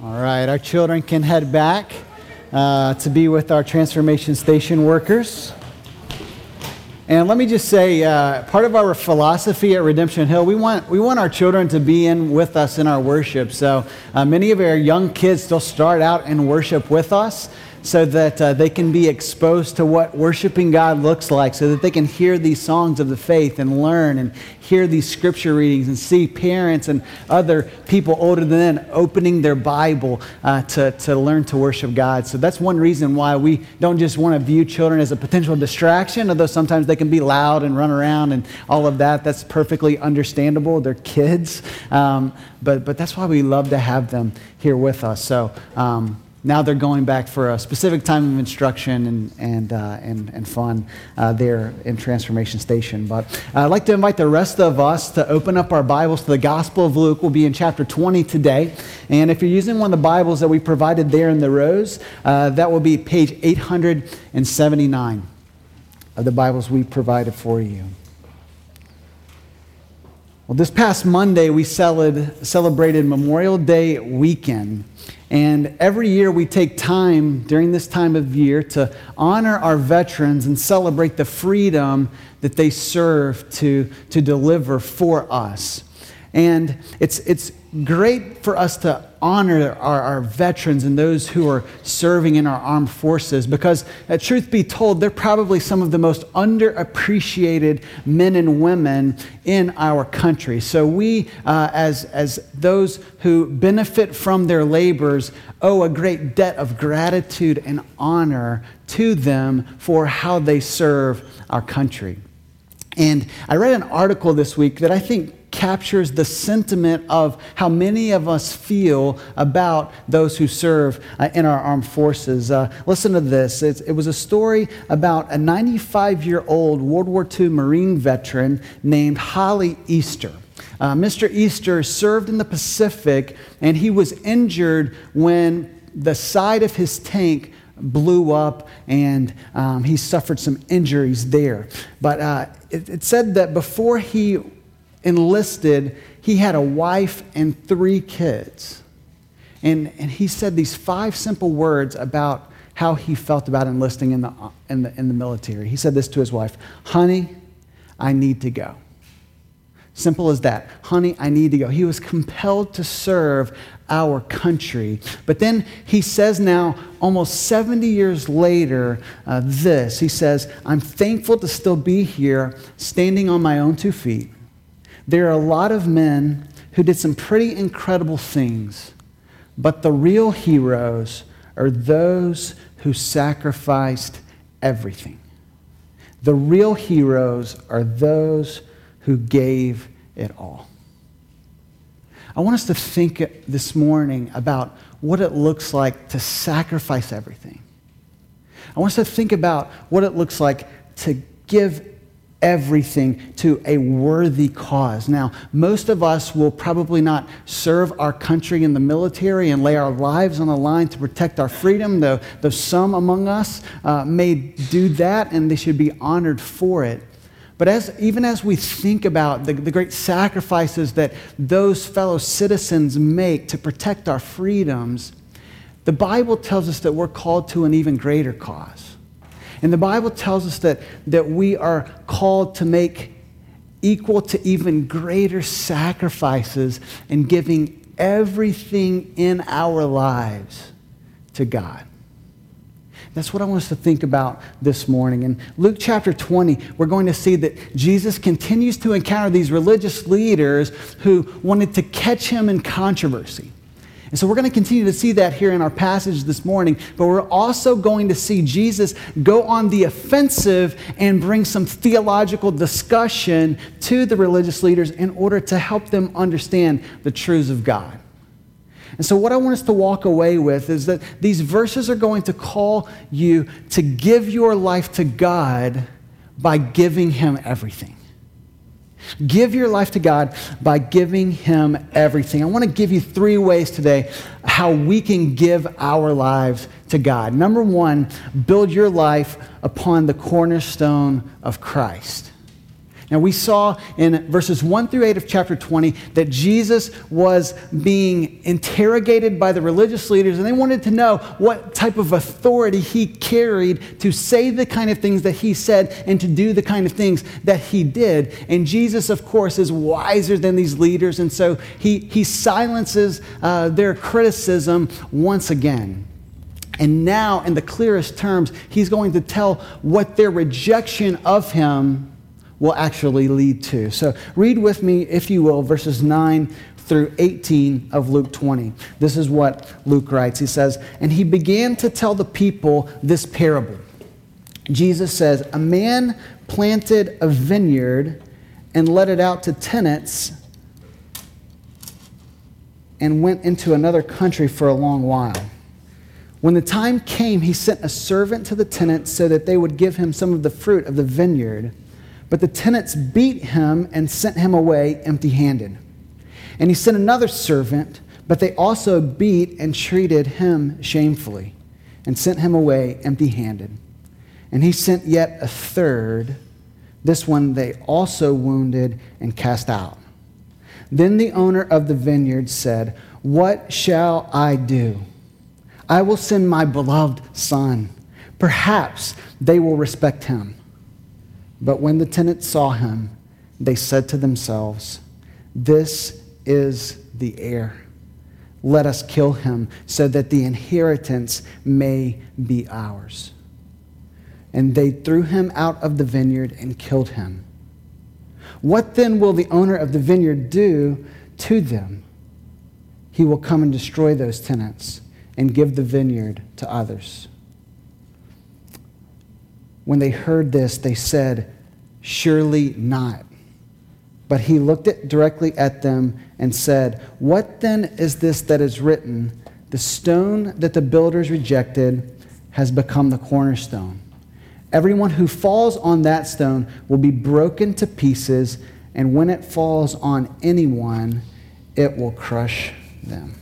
All right, our children can head back uh, to be with our transformation station workers. And let me just say, uh, part of our philosophy at Redemption Hill, we want, we want our children to be in with us in our worship. So uh, many of our young kids still start out in worship with us so that uh, they can be exposed to what worshiping God looks like, so that they can hear these songs of the faith and learn and hear these scripture readings and see parents and other people older than them opening their Bible uh, to, to learn to worship God. So that's one reason why we don't just want to view children as a potential distraction, although sometimes they can be loud and run around and all of that. That's perfectly understandable. They're kids. Um, but, but that's why we love to have them here with us. So, um, now they're going back for a specific time of instruction and, and, uh, and, and fun uh, there in Transformation Station. But uh, I'd like to invite the rest of us to open up our Bibles to the Gospel of Luke. We'll be in chapter 20 today. And if you're using one of the Bibles that we provided there in the rows, uh, that will be page 879 of the Bibles we provided for you. Well, this past Monday, we celebrated Memorial Day weekend. And every year we take time during this time of year to honor our veterans and celebrate the freedom that they serve to, to deliver for us. And it's, it's great for us to honor our, our, veterans and those who are serving in our armed forces because, uh, truth be told, they're probably some of the most underappreciated men and women in our country. So, we, uh, as, as those who benefit from their labors, owe a great debt of gratitude and honor to them for how they serve our country. And I read an article this week that I think captures the sentiment of how many of us feel about those who serve uh, in our armed forces. Uh, listen to this. It's, it was a story about a 95 year old World War II Marine veteran named Holly Easter. Uh, Mr. Easter served in the Pacific and he was injured when the side of his tank blew up and um, he suffered some injuries there. But uh, it, it said that before he enlisted, he had a wife and three kids. And, and he said these five simple words about how he felt about enlisting in the, in, the, in the military. He said this to his wife Honey, I need to go. Simple as that. Honey, I need to go. He was compelled to serve our country. But then he says now, almost 70 years later, uh, this. He says, I'm thankful to still be here, standing on my own two feet there are a lot of men who did some pretty incredible things, but the real heroes are those who sacrificed everything. The real heroes are those who gave it all. I want us to think this morning about what it looks like to sacrifice everything. I want us to think about what it looks like to give everything to a worthy cause. Now, most of us will probably not serve our country in the military and lay our lives on the line to protect our freedom, though, though some among us uh, may do that and they should be honored for it. But as, even as we think about the, the great sacrifices that those fellow citizens make to protect our freedoms, the Bible tells us that we're called to an even greater cause. And the Bible tells us that, that we are called to make equal to even greater sacrifices in giving everything in our lives to God. That's what I want us to think about this morning. In Luke chapter 20, we're going to see that Jesus continues to encounter these religious leaders who wanted to catch him in controversy. And so we're going to continue to see that here in our passage this morning, but we're also going to see Jesus go on the offensive and bring some theological discussion to the religious leaders in order to help them understand the truths of God. And so, what I want us to walk away with is that these verses are going to call you to give your life to God by giving Him everything. Give your life to God by giving Him everything. I want to give you three ways today how we can give our lives to God. Number one, build your life upon the cornerstone of Christ. Now, we saw in verses 1 through 8 of chapter 20 that Jesus was being interrogated by the religious leaders, and they wanted to know what type of authority he carried to say the kind of things that he said and to do the kind of things that he did. And Jesus, of course, is wiser than these leaders, and so he, he silences uh, their criticism once again. And now, in the clearest terms, he's going to tell what their rejection of him will actually lead to. So read with me, if you will, verses 9 through 18 of Luke 20. This is what Luke writes. He says, And he began to tell the people this parable. Jesus says, A man planted a vineyard and let it out to tenants and went into another country for a long while. When the time came, he sent a servant to the tenants so that they would give him some of the fruit of the vineyard. But the tenants beat him and sent him away empty handed. And he sent another servant, but they also beat and treated him shamefully and sent him away empty handed. And he sent yet a third. This one they also wounded and cast out. Then the owner of the vineyard said, What shall I do? I will send my beloved son. Perhaps they will respect him. But when the tenants saw him, they said to themselves, This is the heir. Let us kill him so that the inheritance may be ours. And they threw him out of the vineyard and killed him. What then will the owner of the vineyard do to them? He will come and destroy those tenants and give the vineyard to others. When they heard this, they said, Surely not. But he looked at, directly at them and said, What then is this that is written? The stone that the builders rejected has become the cornerstone. Everyone who falls on that stone will be broken to pieces, and when it falls on anyone, it will crush them.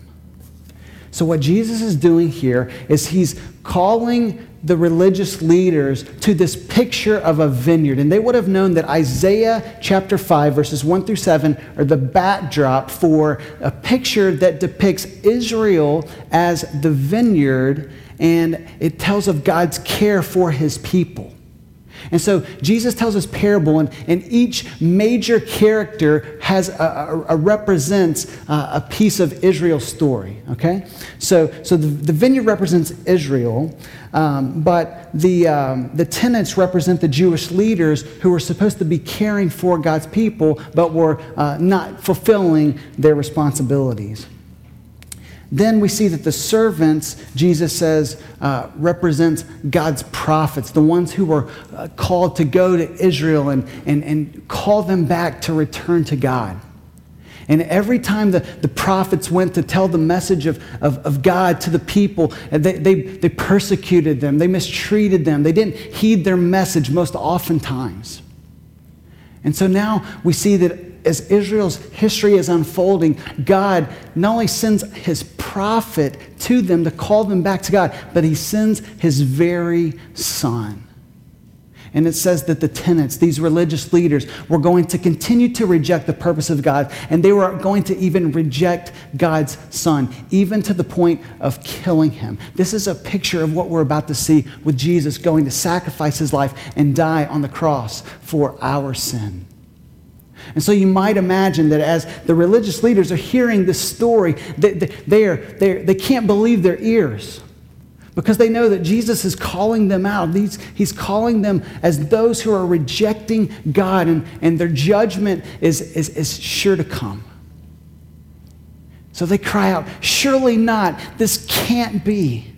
So, what Jesus is doing here is he's calling the religious leaders to this picture of a vineyard. And they would have known that Isaiah chapter 5, verses 1 through 7, are the backdrop for a picture that depicts Israel as the vineyard, and it tells of God's care for his people. And so Jesus tells this parable, and, and each major character has a, a, a represents a, a, piece of Israel's story. Okay, so so the, the vineyard represents Israel, um, but the um, the tenants represent the Jewish leaders who were supposed to be caring for God's people, but were uh, not fulfilling their responsibilities. Then we see that the servants, Jesus says, uh, represents God's prophets, the ones who were uh, called to go to Israel and, and, and call them back to return to God. And every time the, the prophets went to tell the message of, of, of God to the people, they, they, they persecuted them, they mistreated them, they didn't heed their message most oftentimes. And so now we see that as Israel's history is unfolding, God not only sends his prophet to them to call them back to God, but he sends his very son. And it says that the tenants, these religious leaders, were going to continue to reject the purpose of God, and they were going to even reject God's son, even to the point of killing him. This is a picture of what we're about to see with Jesus going to sacrifice his life and die on the cross for our sin. And so you might imagine that as the religious leaders are hearing this story, they, they, are, they, they can't believe their ears because they know that Jesus is calling them out. He's, he's calling them as those who are rejecting God, and, and their judgment is, is, is sure to come. So they cry out, Surely not. This can't be.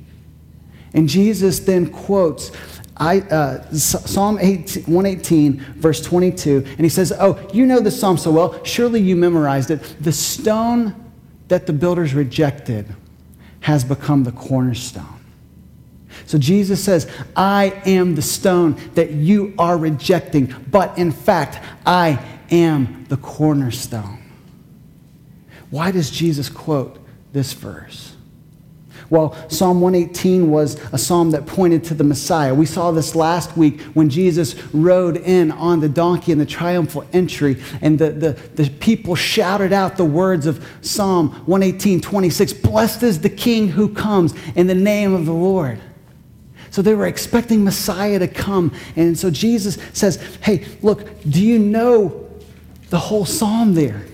And Jesus then quotes I, uh, Psalm 18, 118, verse 22, and he says, Oh, you know the psalm so well. Surely you memorized it. The stone that the builders rejected has become the cornerstone. So Jesus says, I am the stone that you are rejecting, but in fact, I am the cornerstone. Why does Jesus quote this verse? Well, Psalm 118 was a psalm that pointed to the Messiah. We saw this last week when Jesus rode in on the donkey in the triumphal entry, and the, the, the people shouted out the words of Psalm 118, 26 Blessed is the King who comes in the name of the Lord. So they were expecting Messiah to come. And so Jesus says, Hey, look, do you know the whole psalm there?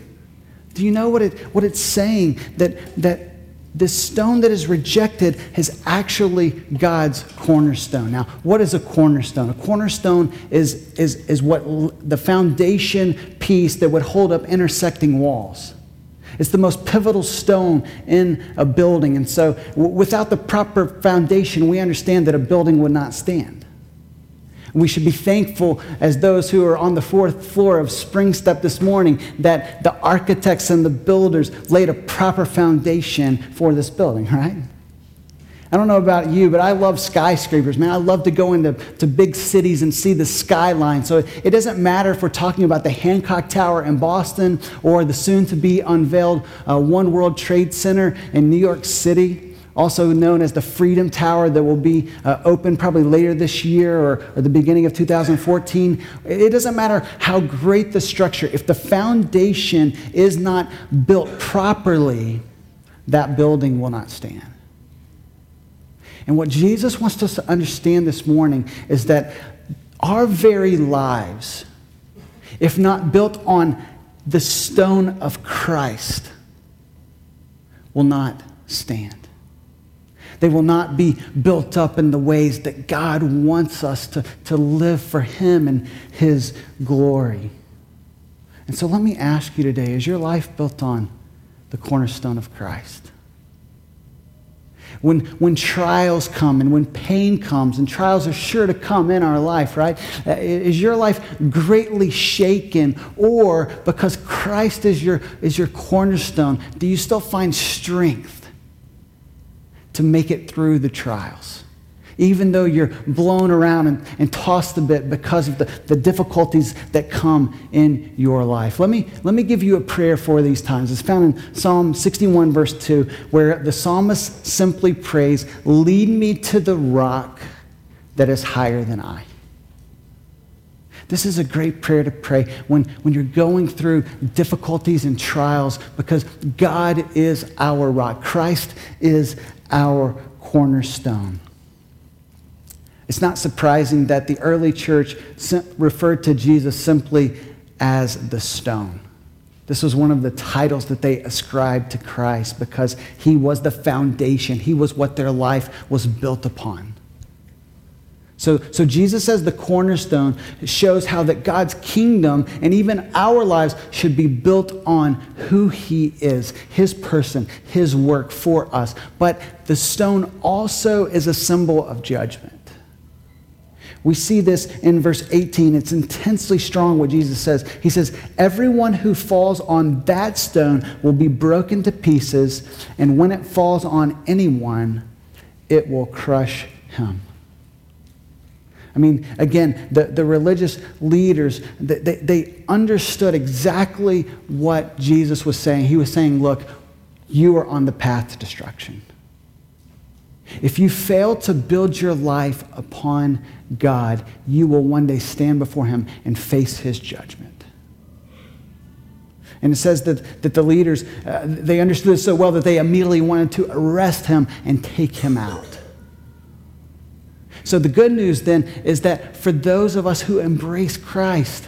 Do you know what, it, what it's saying? That, that this stone that is rejected is actually God's cornerstone. Now, what is a cornerstone? A cornerstone is, is, is what the foundation piece that would hold up intersecting walls. It's the most pivotal stone in a building. And so, w- without the proper foundation, we understand that a building would not stand. We should be thankful as those who are on the fourth floor of Spring Step this morning that the architects and the builders laid a proper foundation for this building, right? I don't know about you, but I love skyscrapers, man. I love to go into to big cities and see the skyline. So it doesn't matter if we're talking about the Hancock Tower in Boston or the soon to be unveiled uh, One World Trade Center in New York City also known as the Freedom Tower, that will be uh, open probably later this year or, or the beginning of 2014. It doesn't matter how great the structure, if the foundation is not built properly, that building will not stand. And what Jesus wants us to understand this morning is that our very lives, if not built on the stone of Christ, will not stand. They will not be built up in the ways that God wants us to, to live for Him and His glory. And so let me ask you today is your life built on the cornerstone of Christ? When, when trials come and when pain comes, and trials are sure to come in our life, right? Uh, is your life greatly shaken? Or because Christ is your, is your cornerstone, do you still find strength? To make it through the trials. Even though you're blown around and, and tossed a bit because of the, the difficulties that come in your life. Let me, let me give you a prayer for these times. It's found in Psalm 61, verse 2, where the psalmist simply prays, Lead me to the rock that is higher than I. This is a great prayer to pray when, when you're going through difficulties and trials because God is our rock. Christ is our cornerstone. It's not surprising that the early church referred to Jesus simply as the stone. This was one of the titles that they ascribed to Christ because he was the foundation. He was what their life was built upon. So, so Jesus as the cornerstone shows how that God's kingdom and even our lives should be built on who he is, his person, his work for us. But the stone also is a symbol of judgment. We see this in verse 18. It's intensely strong what Jesus says. He says, Everyone who falls on that stone will be broken to pieces, and when it falls on anyone, it will crush him. I mean, again, the, the religious leaders, they, they understood exactly what Jesus was saying. He was saying, look, you are on the path to destruction. If you fail to build your life upon God, you will one day stand before him and face his judgment. And it says that, that the leaders, uh, they understood so well that they immediately wanted to arrest him and take him out. So the good news then is that for those of us who embrace Christ,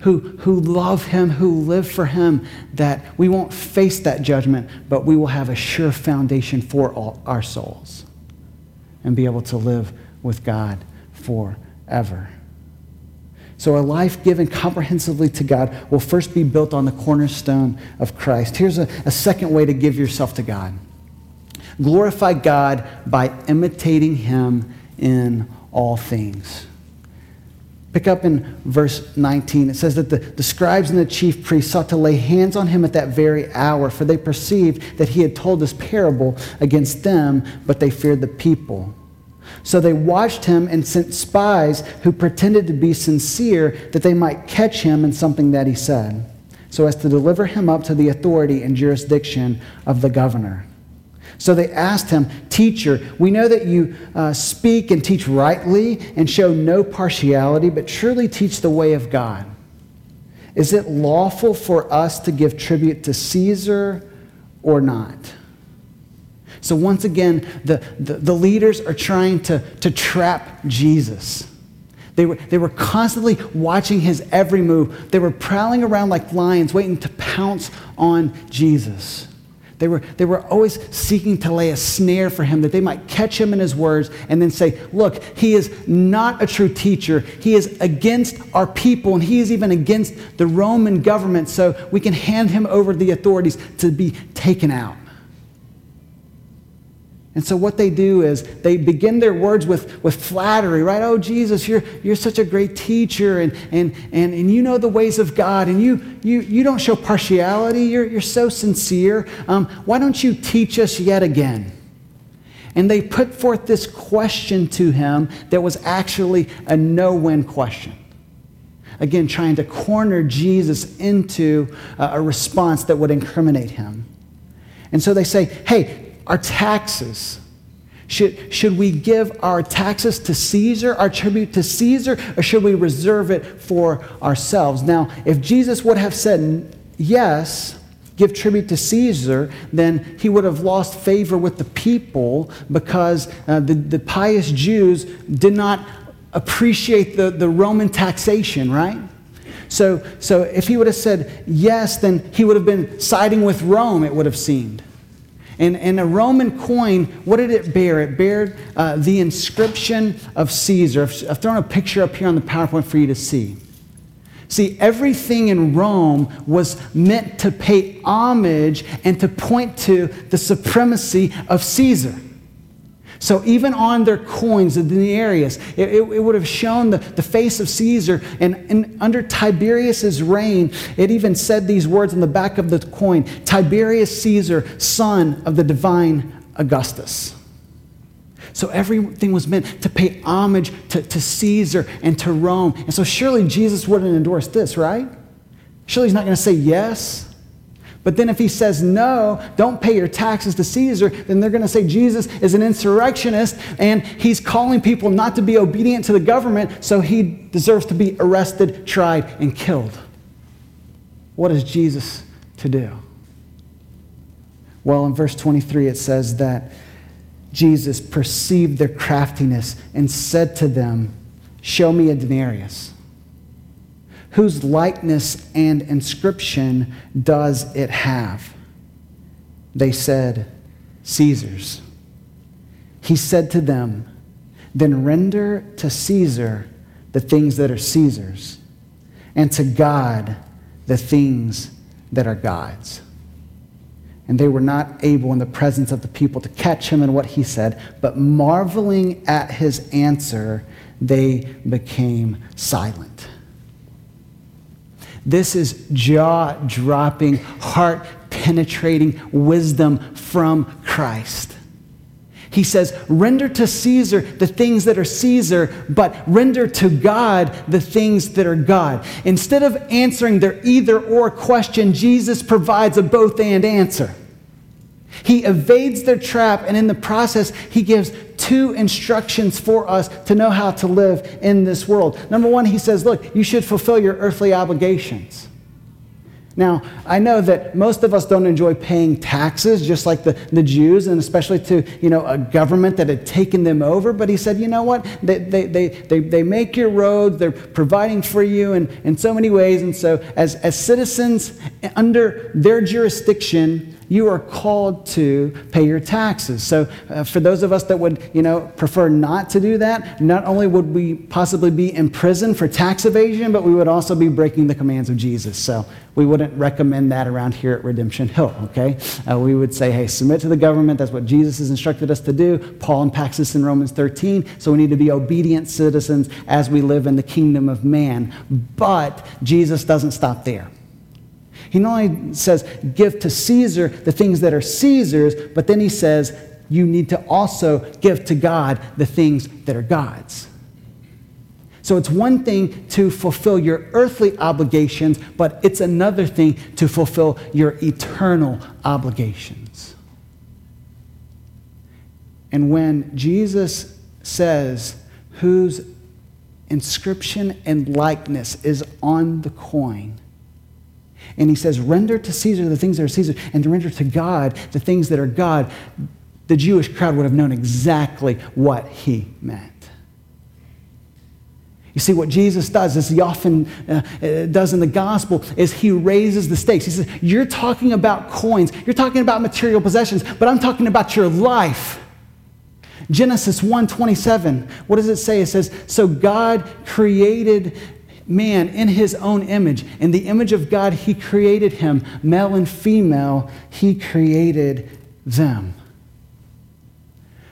who, who love him, who live for him, that we won't face that judgment, but we will have a sure foundation for all our souls and be able to live with God forever. So, a life given comprehensively to God will first be built on the cornerstone of Christ. Here's a, a second way to give yourself to God Glorify God by imitating him in all things. Pick up in verse 19. It says that the, the scribes and the chief priests sought to lay hands on him at that very hour, for they perceived that he had told this parable against them, but they feared the people. So they watched him and sent spies who pretended to be sincere that they might catch him in something that he said, so as to deliver him up to the authority and jurisdiction of the governor. So they asked him, Teacher, we know that you uh, speak and teach rightly and show no partiality, but truly teach the way of God. Is it lawful for us to give tribute to Caesar or not? So, once again, the, the, the leaders are trying to, to trap Jesus. They were, they were constantly watching his every move. They were prowling around like lions, waiting to pounce on Jesus. They were, they were always seeking to lay a snare for him that they might catch him in his words and then say, Look, he is not a true teacher. He is against our people, and he is even against the Roman government, so we can hand him over to the authorities to be taken out. And so what they do is they begin their words with, with flattery, right? Oh, Jesus, you're, you're such a great teacher, and, and, and, and you know the ways of God, and you, you, you don't show partiality. You're, you're so sincere. Um, why don't you teach us yet again? And they put forth this question to him that was actually a no win question. Again, trying to corner Jesus into a response that would incriminate him. And so they say, hey, our taxes. Should, should we give our taxes to Caesar, our tribute to Caesar, or should we reserve it for ourselves? Now, if Jesus would have said yes, give tribute to Caesar, then he would have lost favor with the people because uh, the, the pious Jews did not appreciate the, the Roman taxation, right? So, so if he would have said yes, then he would have been siding with Rome, it would have seemed. And, and a Roman coin, what did it bear? It bared uh, the inscription of Caesar. I've thrown a picture up here on the PowerPoint for you to see. See, everything in Rome was meant to pay homage and to point to the supremacy of Caesar. So even on their coins, the denarius, it, it, it, would have shown the, the face of Caesar. And, and under Tiberius's reign, it even said these words on the back of the coin Tiberius Caesar, son of the divine Augustus. So everything was meant to pay homage to, to Caesar and to Rome. And so surely Jesus wouldn't endorse this, right? Surely he's not going to say yes. But then if he says no, don't pay your taxes to Caesar, then they're going to say Jesus is an insurrectionist and he's calling people not to be obedient to the government, so he deserves to be arrested, tried, and killed. What is Jesus to do? Well, in verse 23, it says that Jesus perceived their craftiness and said to them, Show me a denarius. Whose likeness and inscription does it have? They said, Caesar's. He said to them, Then render to Caesar the things that are Caesar's, and to God the things that are God's. And they were not able in the presence of the people to catch him in what he said, but marveling at his answer, they became silent. This is jaw dropping, heart penetrating wisdom from Christ. He says, Render to Caesar the things that are Caesar, but render to God the things that are God. Instead of answering their either or question, Jesus provides a both and answer. He evades their trap, and in the process, he gives two instructions for us to know how to live in this world. Number one, he says, Look, you should fulfill your earthly obligations. Now, I know that most of us don't enjoy paying taxes, just like the, the Jews, and especially to you know, a government that had taken them over. But he said, you know what? They, they, they, they, they make your roads, they're providing for you in, in so many ways. And so, as, as citizens under their jurisdiction, you are called to pay your taxes. So, uh, for those of us that would, you know, prefer not to do that, not only would we possibly be in prison for tax evasion, but we would also be breaking the commands of Jesus. So, we wouldn't recommend that around here at Redemption Hill, okay? Uh, we would say, hey, submit to the government. That's what Jesus has instructed us to do. Paul unpacks this in Romans 13. So, we need to be obedient citizens as we live in the kingdom of man. But Jesus doesn't stop there. He not only says, give to Caesar the things that are Caesar's, but then he says, you need to also give to God the things that are God's. So it's one thing to fulfill your earthly obligations, but it's another thing to fulfill your eternal obligations. And when Jesus says, whose inscription and likeness is on the coin, and he says, render to Caesar the things that are Caesar, and to render to God the things that are God, the Jewish crowd would have known exactly what he meant. You see, what Jesus does, as he often uh, uh, does in the gospel, is he raises the stakes. He says, You're talking about coins, you're talking about material possessions, but I'm talking about your life. Genesis 1:27. What does it say? It says, "So God created man in his own image. In the image of God he created him, male and female, he created them."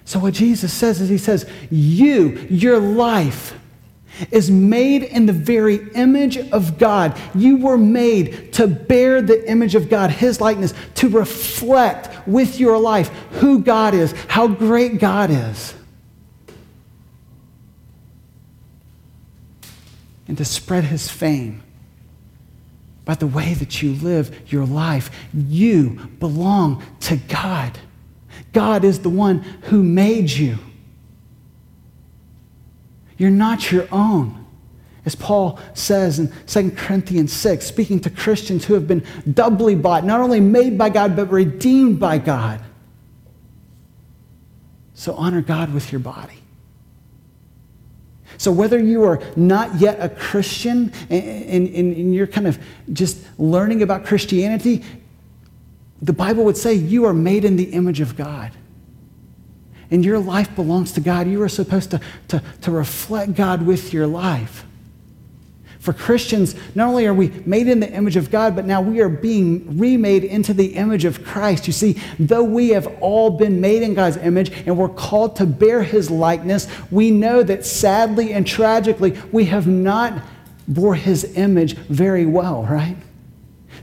So what Jesus says is he says, "You, your life, is made in the very image of God. You were made to bear the image of God, His likeness, to reflect with your life who God is, how great God is. And to spread His fame by the way that you live your life. You belong to God. God is the one who made you. You're not your own. As Paul says in 2 Corinthians 6, speaking to Christians who have been doubly bought, not only made by God, but redeemed by God. So honor God with your body. So, whether you are not yet a Christian and, and, and, you're kind of just learning about Christianity, the Bible would say you are made in the image of God and your life belongs to God. You are supposed to, to, to reflect God with your life. For Christians, not only are we made in the image of God, but now we are being remade into the image of Christ. You see, though we have all been made in God's image and we're called to bear his likeness, we know that sadly and tragically, we have not bore his image very well, right?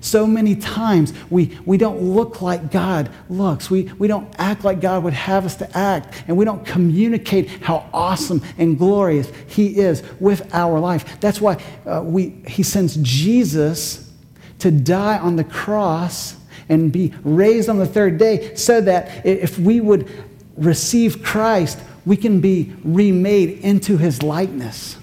So many times we, we don't look like God looks. We, we don't act like God would have us to act. And we don't communicate how awesome and glorious He is with our life. That's why uh, we, He sends Jesus to die on the cross and be raised on the third day so that if we would receive Christ, we can be remade into His likeness.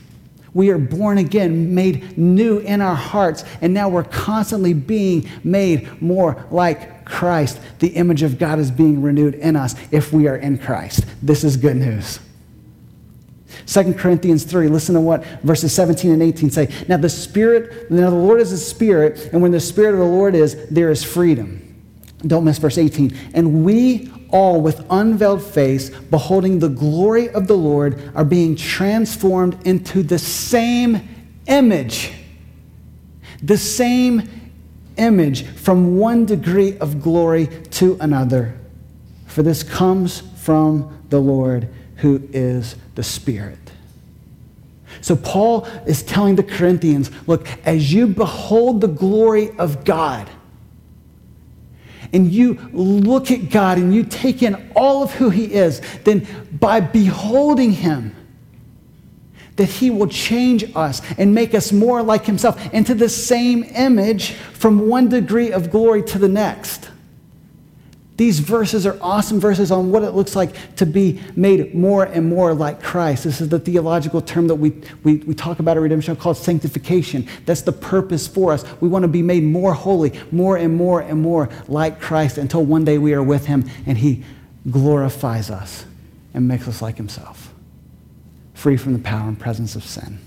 We are born again, made new in our hearts, and now we're constantly being made more like Christ. The image of God is being renewed in us if we are in Christ. This is good news. 2 Corinthians 3, listen to what verses 17 and 18 say. Now the Spirit, now the Lord is a Spirit, and when the Spirit of the Lord is, there is freedom. Don't miss verse 18. And we all with unveiled face, beholding the glory of the Lord, are being transformed into the same image. The same image from one degree of glory to another. For this comes from the Lord who is the Spirit. So Paul is telling the Corinthians look, as you behold the glory of God, and you look at God and you take in all of who He is, then by beholding Him, that He will change us and make us more like Himself into the same image from one degree of glory to the next. These verses are awesome verses on what it looks like to be made more and more like Christ. This is the theological term that we, we, we talk about at Redemption called sanctification. That's the purpose for us. We want to be made more holy, more and more and more like Christ until one day we are with Him and He glorifies us and makes us like Himself, free from the power and presence of sin.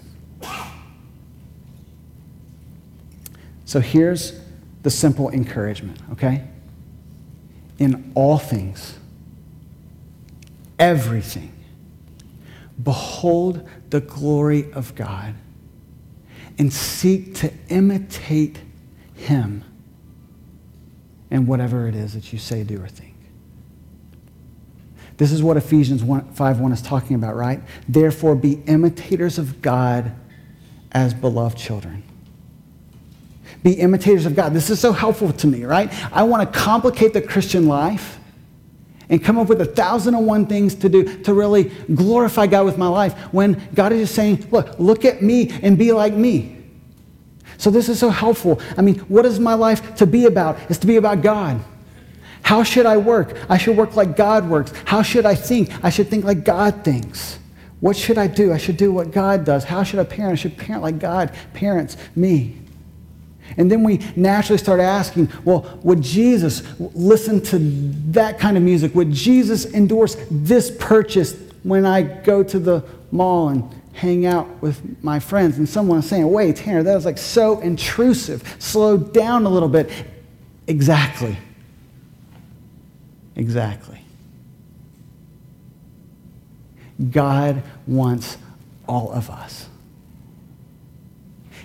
So here's the simple encouragement, okay? In all things, everything, behold the glory of God and seek to imitate him in whatever it is that you say, do, or think. This is what Ephesians 1, 5 1 is talking about, right? Therefore, be imitators of God as beloved children be imitators of God. This is so helpful to me, right? I want to complicate the Christian life and come up with a thousand and one things to do to really glorify God with my life when God is just saying, look, look at me and be like me. So this is so helpful. I mean, what is my life to be about? It's to be about God. How should I work? I should work like God works. How should I think? I should think like God thinks. What should I do? I should do what God does. How should I parent? I should parent like God parents me. And then we naturally start asking, well, would Jesus listen to that kind of music? Would Jesus endorse this purchase when I go to the mall and hang out with my friends? And someone is saying, wait, Tanner, that was like so intrusive. Slow down a little bit. Exactly. Exactly. God wants all of us.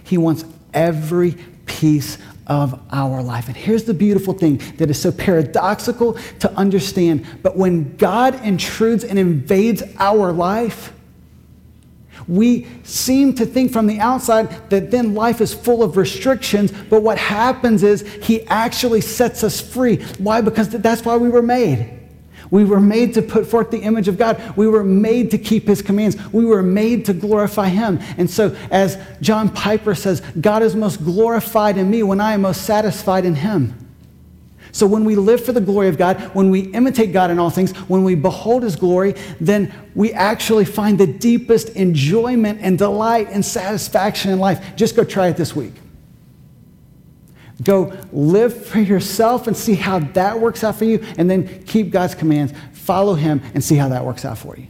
He wants every piece of our life. And here's the beautiful thing that is so paradoxical to understand. But when God intrudes and invades our life, we seem to think from the outside that then life is full of restrictions, but what happens is he actually sets us free. Why? Because that's why we were made. We were made to put forth the image of God. We were made to keep his commands. We were made to glorify him. And so, as John Piper says, God is most glorified in me when I am most satisfied in him. So, when we live for the glory of God, when we imitate God in all things, when we behold his glory, then we actually find the deepest enjoyment and delight and satisfaction in life. Just go try it this week. Go live for yourself and see how that works out for you, and then keep God's commands, follow Him, and see how that works out for you.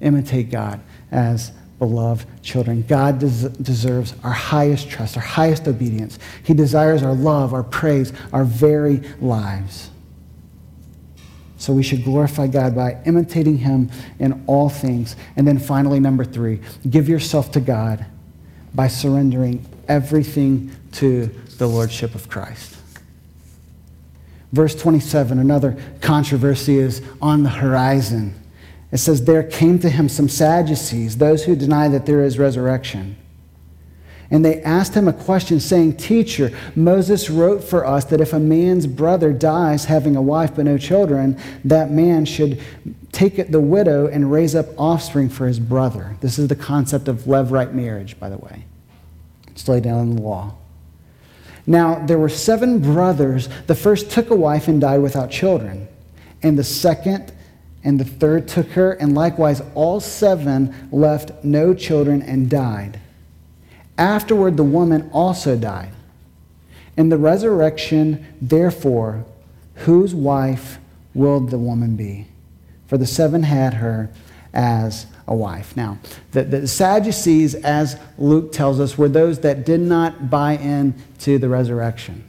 Imitate God as beloved children. God des- deserves our highest trust, our highest obedience. He desires our love, our praise, our very lives. So we should glorify God by imitating Him in all things. And then finally, number three, give yourself to God by surrendering everything to the Lordship of Christ. Verse 27, another controversy is on the horizon. It says, There came to him some Sadducees, those who deny that there is resurrection. And they asked him a question, saying, Teacher, Moses wrote for us that if a man's brother dies having a wife but no children, that man should take the widow and raise up offspring for his brother. This is the concept of levirate marriage, by the way. It's laid down in the law. Now, there were seven brothers. The first took a wife and died without children. And the second and the third took her, and likewise all seven left no children and died. Afterward, the woman also died. In the resurrection, therefore, whose wife will the woman be? For the seven had her as a wife. Now, the, the Sadducees, as Luke tells us, were those that did not buy in to the resurrection.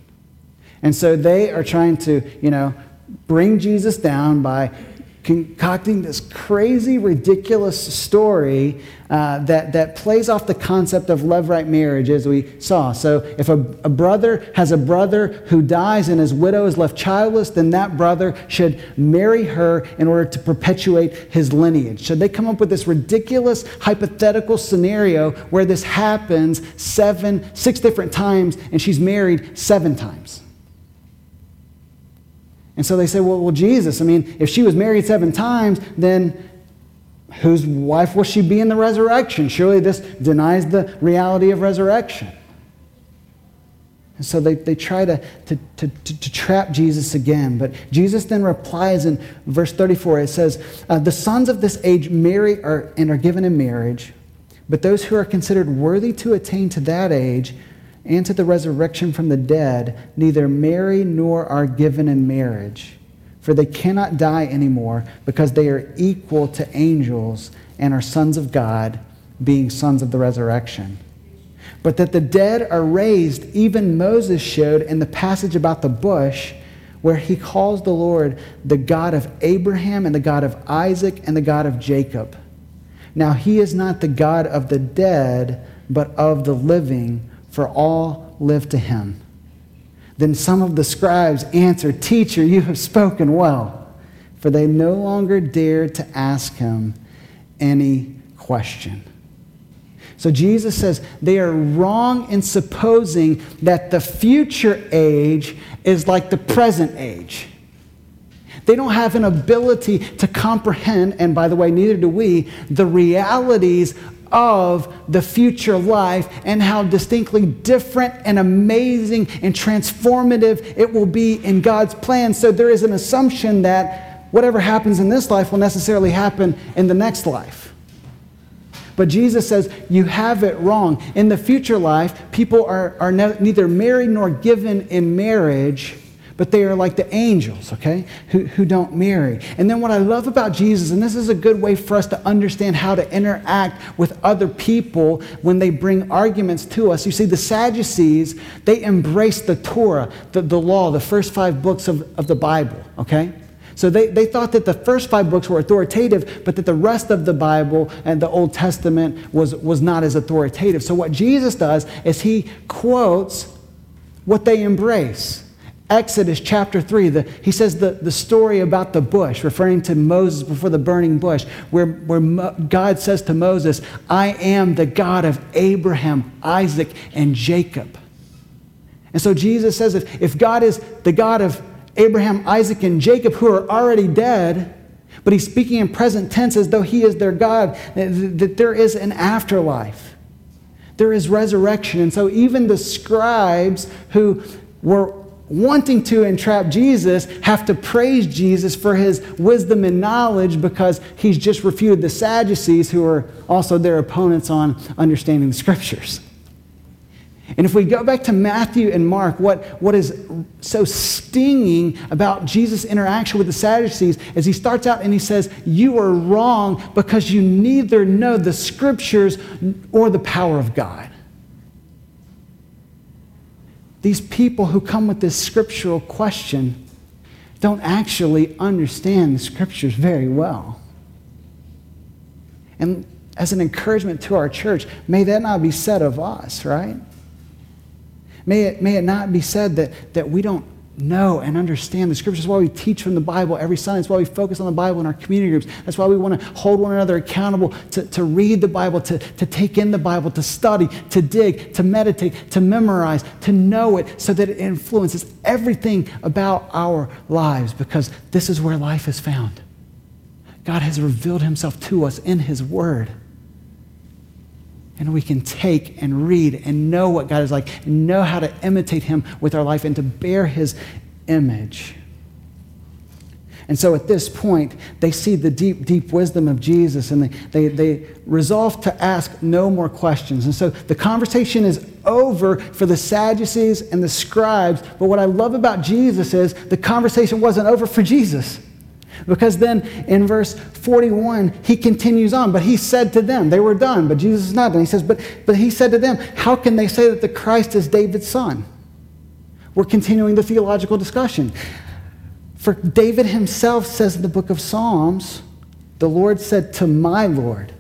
And so they are trying to, you know, bring Jesus down by concocting this crazy, ridiculous story uh, that, that plays off the concept of levirate marriage, as we saw. So, if a, a brother has a brother who dies and his widow is left childless, then that brother should marry her in order to perpetuate his lineage. So, they come up with this ridiculous hypothetical scenario where this happens seven, six different times, and she's married seven times. And so they say, well, well, Jesus, I mean, if she was married seven times, then whose wife will she be in the resurrection? Surely this denies the reality of resurrection. And so they, they try to, to, to, to, trap Jesus again. But Jesus then replies in verse 34. It says, uh, The sons of this age marry are, and are given in marriage, but those who are considered worthy to attain to that age and to the resurrection from the dead neither marry nor are given in marriage, for they cannot die anymore because they are equal to angels and are sons of God, being sons of the resurrection. But that the dead are raised, even Moses showed in the passage about the bush, where he calls the Lord the God of Abraham and the God of Isaac and the God of Jacob. Now, he is not the God of the dead, but of the living for all live to him. Then some of the scribes answered, Teacher, you have spoken well. For they no longer dared to ask him any question. So Jesus says they are wrong in supposing that the future age is like the present age. They don't have an ability to comprehend, and by the way, neither do we, the realities of the future life and how distinctly different and amazing and transformative it will be in God's plan. So there is an assumption that whatever happens in this life will necessarily happen in the next life. But Jesus says, You have it wrong. In the future life, people are, are ne- neither married nor given in marriage but they are like the angels, okay, who, who don't marry. And then what I love about Jesus, and this is a good way for us to understand how to interact with other people when they bring arguments to us. You see, the Sadducees, they embraced the Torah, the, the law, the first five books of, of the Bible, okay? So they, they thought that the first five books were authoritative, but that the rest of the Bible and the Old Testament was, was not as authoritative. So what Jesus does is he quotes what they embrace. Exodus chapter 3, the, he says the, the story about the bush, referring to Moses before the burning bush, where, where Mo, God says to Moses, I am the God of Abraham, Isaac, and Jacob. And so Jesus says if, if God is the God of Abraham, Isaac, and Jacob, who are already dead, but he's speaking in present tense as though he is their God, that there is an afterlife. There is resurrection. And so even the scribes who were wanting to entrap Jesus have to praise Jesus for his wisdom and knowledge because he's just refuted the Sadducees, who are also their opponents on understanding the scriptures. And if we go back to Matthew and Mark, what, what is so stinging about Jesus' interaction with the Sadducees is he starts out and he says, You are wrong because you neither know the scriptures or the power of God these people who come with this scriptural question don't actually understand the scriptures very well. And as an encouragement to our church, may that not be said of us, right? May it, may it not be said that, that we don't know and understand the scriptures. That's why we teach from the Bible every Sunday. That's why we focus on the Bible in our community groups. That's why we want to hold one another accountable to, to read the Bible, to, to take in the Bible, to study, to dig, to meditate, to memorize, to know it so that it influences everything about our lives because this is where life is found. God has revealed himself to us in his word. And we can take and read and know what God is like, and know how to imitate Him with our life and to bear His image. And so at this point, they see the deep, deep wisdom of Jesus and they, they, they resolve to ask no more questions. And so the conversation is over for the Sadducees and the scribes. But what I love about Jesus is the conversation wasn't over for Jesus. Because then in verse 41, he continues on. But he said to them, they were done, but Jesus is not done. He says, but, but he said to them, How can they say that the Christ is David's son? We're continuing the theological discussion. For David himself says in the book of Psalms, the Lord said to my Lord,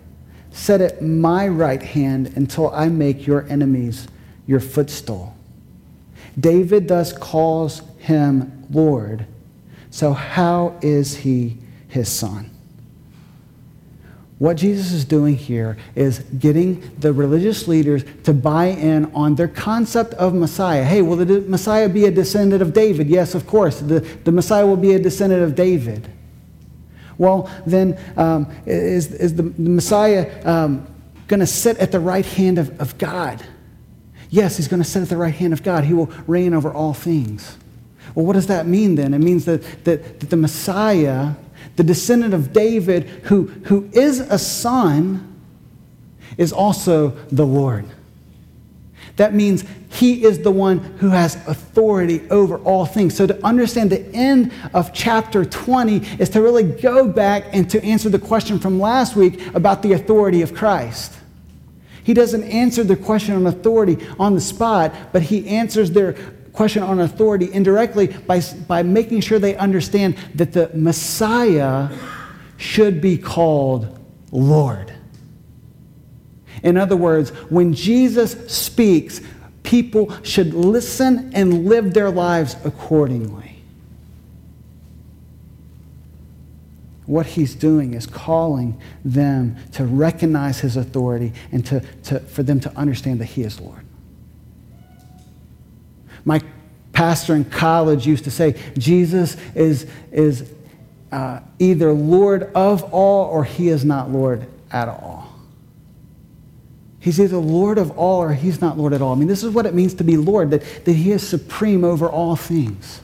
Set at my right hand until I make your enemies your footstool. David thus calls him Lord so, how is he his son? What Jesus is doing here is getting the religious leaders to buy in on their concept of Messiah. Hey, will the Messiah be a descendant of David? Yes, of course. The, the Messiah will be a descendant of David. Well, then, um, is, is the, the Messiah um, going to sit at the right hand of, of God? Yes, he's going to sit at the right hand of God. He will reign over all things. Well, what does that mean then? It means that, that, that the Messiah, the descendant of David, who, who is a son, is also the Lord. That means he is the one who has authority over all things. So, to understand the end of chapter 20 is to really go back and to answer the question from last week about the authority of Christ. He doesn't answer the question on authority on the spot, but he answers their question on authority indirectly by, by making sure they understand that the Messiah should be called Lord. In other words, when Jesus speaks, people should listen and live their lives accordingly. What he's doing is calling them to recognize his authority and to, to, for them to understand that he is Lord. My pastor in college used to say Jesus is, is uh, either Lord of all or he is not Lord at all. He's either Lord of all or he's not Lord at all. I mean, this is what it means to be Lord, that, that he is supreme over all things.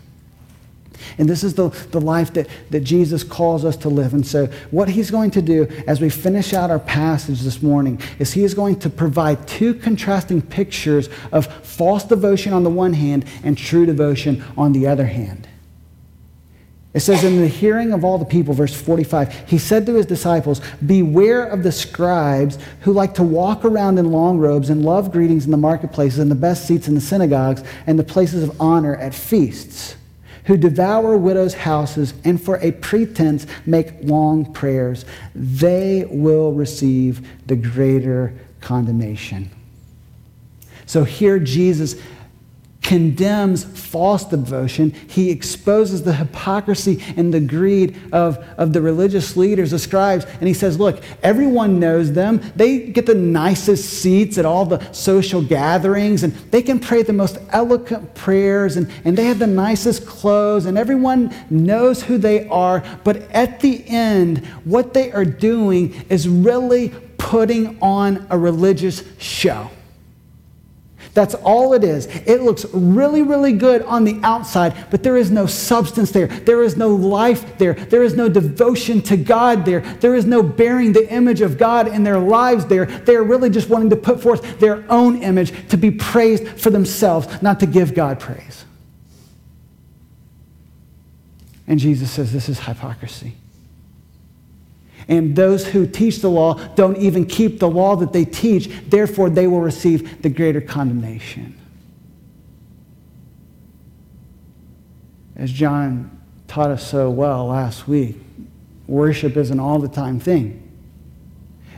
And this is the, the life that, that Jesus calls us to live. And so, what he's going to do as we finish out our passage this morning is he is going to provide two contrasting pictures of false devotion on the one hand and true devotion on the other hand. It says, In the hearing of all the people, verse 45, he said to his disciples, Beware of the scribes who like to walk around in long robes and love greetings in the marketplaces and the best seats in the synagogues and the places of honor at feasts who devour widows' houses and for a pretense make long prayers, they will receive the greater condemnation. So here Jesus condemns false devotion. He exposes the hypocrisy and the greed of, of the religious leaders, the scribes, and he says, Look, everyone knows them. They get the nicest seats at all the social gatherings, and they can pray the most eloquent prayers, and, and they have the nicest clothes, and everyone knows who they are. But at the end, what they are doing is really putting on a religious show. That's all it is. It looks really, really good on the outside, but there is no substance there. There is no life there. There is no devotion to God there. There is no bearing the image of God in their lives there. They are really just wanting to put forth their own image to be praised for themselves, not to give God praise. And Jesus says this is hypocrisy. And those who teach the law don't even keep the law that they teach, therefore, they will receive the greater condemnation. As John taught us so well last week, worship is an all the time thing.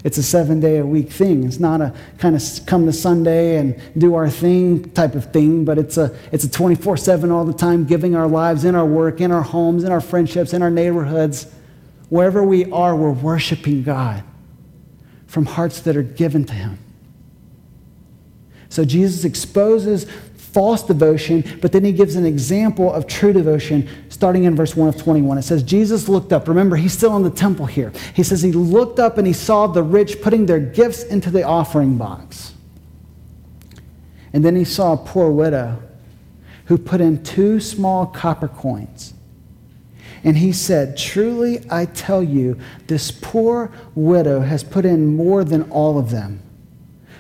It's a seven day a week thing. It's not a kind of come to Sunday and do our thing type of thing, but it's a, it's a 24 7 all the time, giving our lives in our work, in our homes, in our friendships, in our neighborhoods wherever we are, we're worshiping God from hearts that are given to Him. So Jesus exposes false devotion, but then he gives an example of true devotion starting in verse 1 of 21. It says, Jesus looked up. Remember, he's still in the temple here. He says, He looked up and he saw the rich putting their gifts into the offering box. And then he saw a poor widow who put in two small copper coins. And he said, Truly I tell you, this poor widow has put in more than all of them.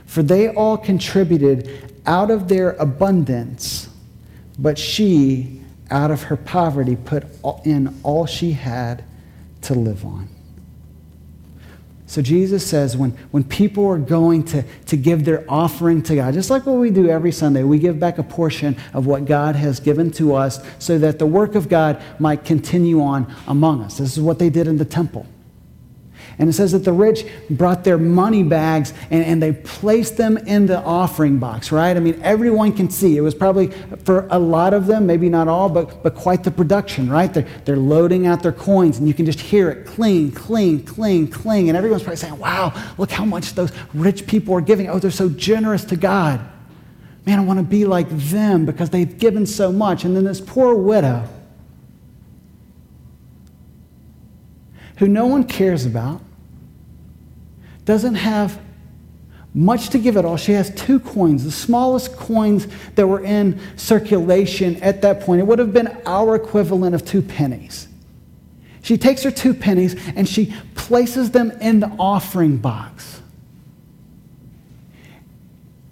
For they all contributed out of their abundance, but she, out of her poverty, put in all she had to live on. So Jesus says when, when people are going to, to give their offering to God, just like what we do every Sunday, we give back a portion of what God has given to us so that the work of God might continue on among us. This is what they did in the temple. And it says that the rich brought their money bags and, and, they placed them in the offering box, right? I mean, everyone can see. It was probably for a lot of them, maybe not all, but, but quite the production, right? They're, they're loading out their coins and you can just hear it cling, cling, cling, cling. And everyone's probably saying, wow, look how much those rich people are giving. Oh, they're so generous to God. Man, I want to be like them because they've given so much. And then this poor widow who no one cares about, doesn't have much to give at all. She has two coins, the smallest coins that were in circulation at that point. It would have been our equivalent of two pennies. She takes her two pennies and she places them in the offering box.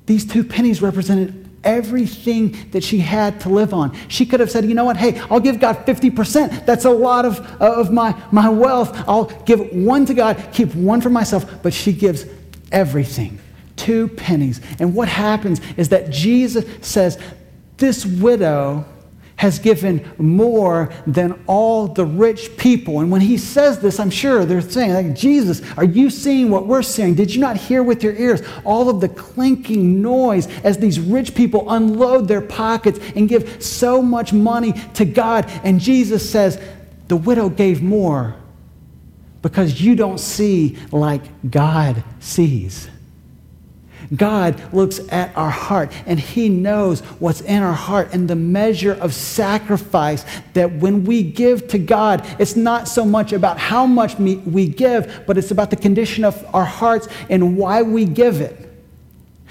These two pennies represented everything that she had to live on. She could have said, you know what, hey, I'll give God 50%. That's a lot of, uh, of my, my wealth. I'll give one to God, keep one for myself. But she gives everything two pennies. And what happens is that Jesus says, this widow has given more than all the rich people. And when he says this, I'm sure they're saying, like, Jesus, are you seeing what we're seeing? Did you not hear with your ears all of the clinking noise as these rich people unload their pockets and give so much money to God? And Jesus says, the widow gave more because you don't see like God sees. God looks at our heart and He knows what's in our heart and the measure of sacrifice that when we give to God, it's not so much about how much we give, but it's about the condition of our hearts and why we give it.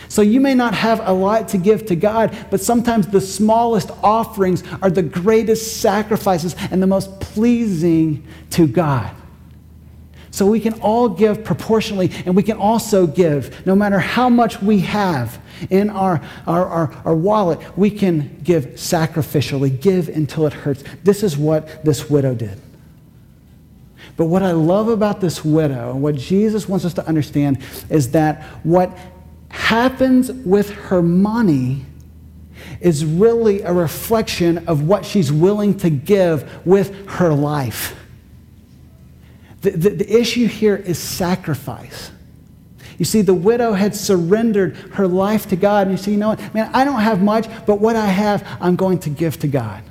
So you may not have a lot to give to God, but sometimes the smallest offerings are the greatest sacrifices and the most pleasing to God. So we can all give proportionally, and we can also give, no matter how much we have in our, our, our, our, wallet, we can give sacrificially, give until it hurts. This is what this widow did. But what I love about this widow, and what Jesus wants us to understand, is that what happens with her money is really a reflection of what she's willing to give with her life. The, the, the, issue here is sacrifice. You see, the widow had surrendered her life to God. And you see, you know what? Man, I don't have much, but what I have, I'm going to give to God.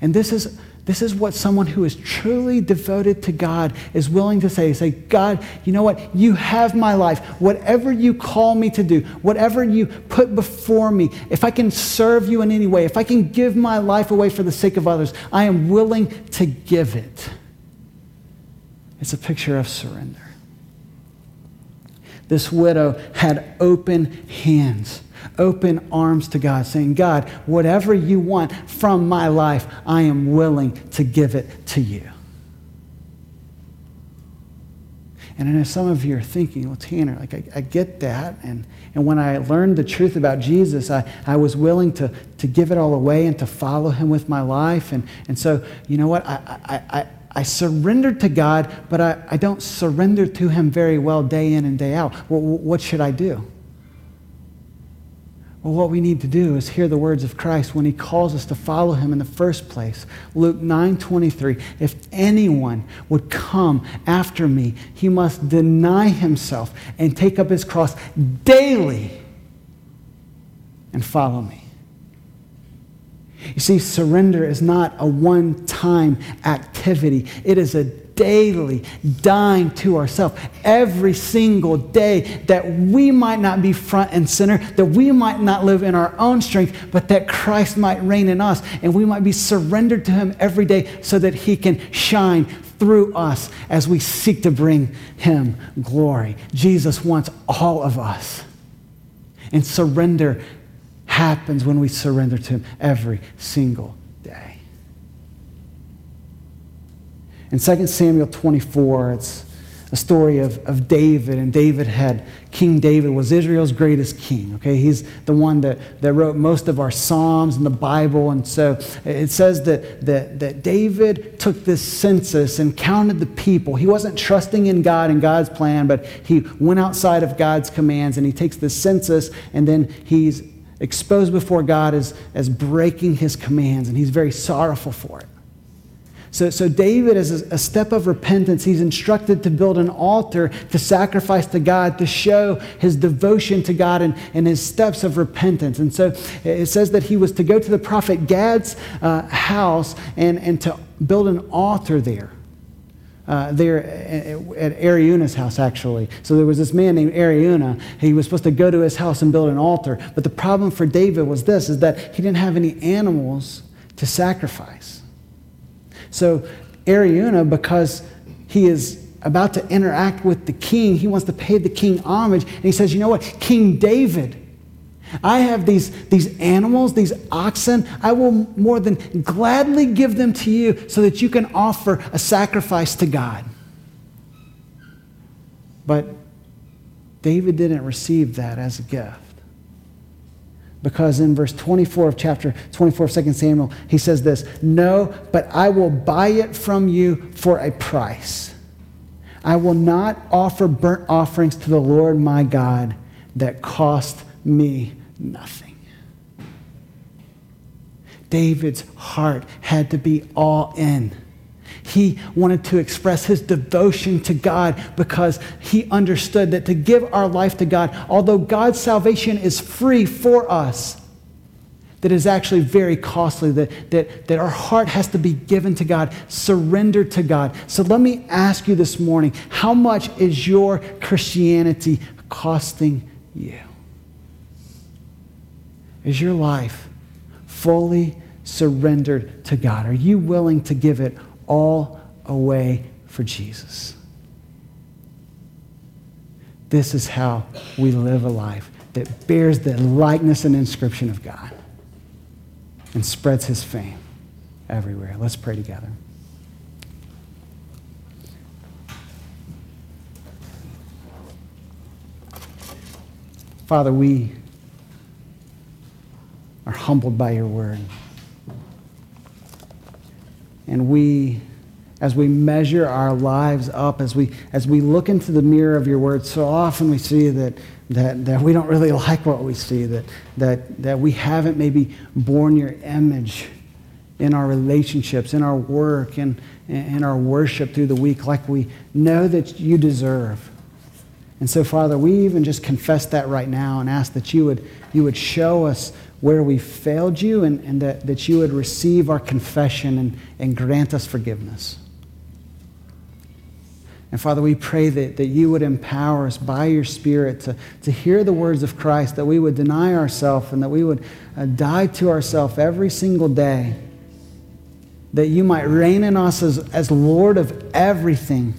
And this is this is what someone who is truly devoted to God is willing to say. Say, God, you know what? You have my life. Whatever you call me to do, whatever you put before me, if I can serve you in any way, if I can give my life away for the sake of others, I am willing to give it. It's a picture of surrender. This widow had open hands open arms to God, saying, God, whatever you want from my life, I am willing to give it to you. And I know some of you are thinking, well, Tanner, like I, I, get that. And, and when I learned the truth about Jesus, I, I was willing to, to give it all away and to follow him with my life. And, and so, you know what? I, I, I, I surrender to God, but I, I don't surrender to him very well day in and day out. Well, what should I do? Well, what we need to do is hear the words of Christ when he calls us to follow him in the first place. Luke 9:23, if anyone would come after me, he must deny himself and take up his cross daily and follow me. You see, surrender is not a one-time activity. It is a daily dying to ourselves every single day that we might not be front and center, that we might not live in our own strength, but that Christ might reign in us and we might be surrendered to Him every day so that He can shine through us as we seek to bring Him glory. Jesus wants all of us. And surrender happens when we surrender to Him every single day. In 2 Samuel 24, it's a story of, of David, and David had, King David was Israel's greatest king, okay? He's the one that, that wrote most of our Psalms and the Bible, and so it says that, that, that David took this census and counted the people. He wasn't trusting in God and God's plan, but he went outside of God's commands, and he takes this census, and then he's exposed before God as, as breaking his commands, and he's very sorrowful for it. So, so David, as a, step of repentance, he's instructed to build an altar to sacrifice to God, to show his devotion to God and, and his steps of repentance. And so it says that he was to go to the prophet Gad's uh, house and, and to build an altar there. Uh, there at Araunah's house, actually. So there was this man named Araunah. He was supposed to go to his house and build an altar. But the problem for David was this, is that he didn't have any animals to sacrifice. So Araunah, because he is about to interact with the king, he wants to pay the king homage, and he says, You know what? King David, I have these, these animals, these oxen. I will more than gladly give them to you so that you can offer a sacrifice to God. But David didn't receive that as a gift because in verse 24 of chapter 24 of 2 Samuel, he says this No, but I will buy it from you for a price. I will not offer burnt offerings to the Lord my God that cost me nothing. David's heart had to be all in. He wanted to express his devotion to God because he understood that to give our life to God, although God's salvation is free for us, that is actually very costly, that, that, that our heart has to be given to God, surrendered to God. So let me ask you this morning how much is your Christianity costing you? Is your life fully surrendered to God? Are you willing to give it all away for Jesus. this is how we live a life that bears the likeness and inscription of God and spreads his fame everywhere. Let's pray together. Father, we are humbled by your word. And we, as we measure our lives up, as we, as we look into the mirror of your word, so often we see that, that, that we don't really like what we see, that, that, that we haven't maybe borne your image in our relationships, in our work, in, in our worship through the week like we know that you deserve. And so, Father, we even just confess that right now and ask that you would, you would show us where we failed you and, and that, that you would receive our confession and, and grant us forgiveness. And Father, we pray that, that you would empower us by your Spirit to, to hear the words of Christ, that we would deny ourselves and that we would uh, die to ourselves every single day, that you might reign in us as, as Lord of everything,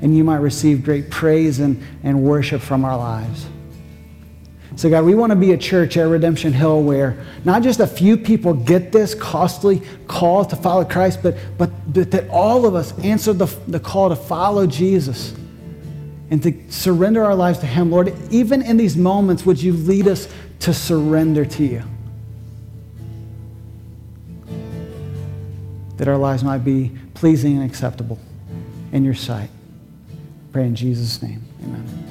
and you might receive great praise and, and worship from our lives. So, God, we want to be a church at Redemption Hill where not just a few people get this costly call to follow Christ, but, but, but that all of us answer the, the call to follow Jesus and to surrender our lives to Him. Lord, even in these moments, would you lead us to surrender to you? That our lives might be pleasing and acceptable in your sight. Pray in Jesus' name. Amen.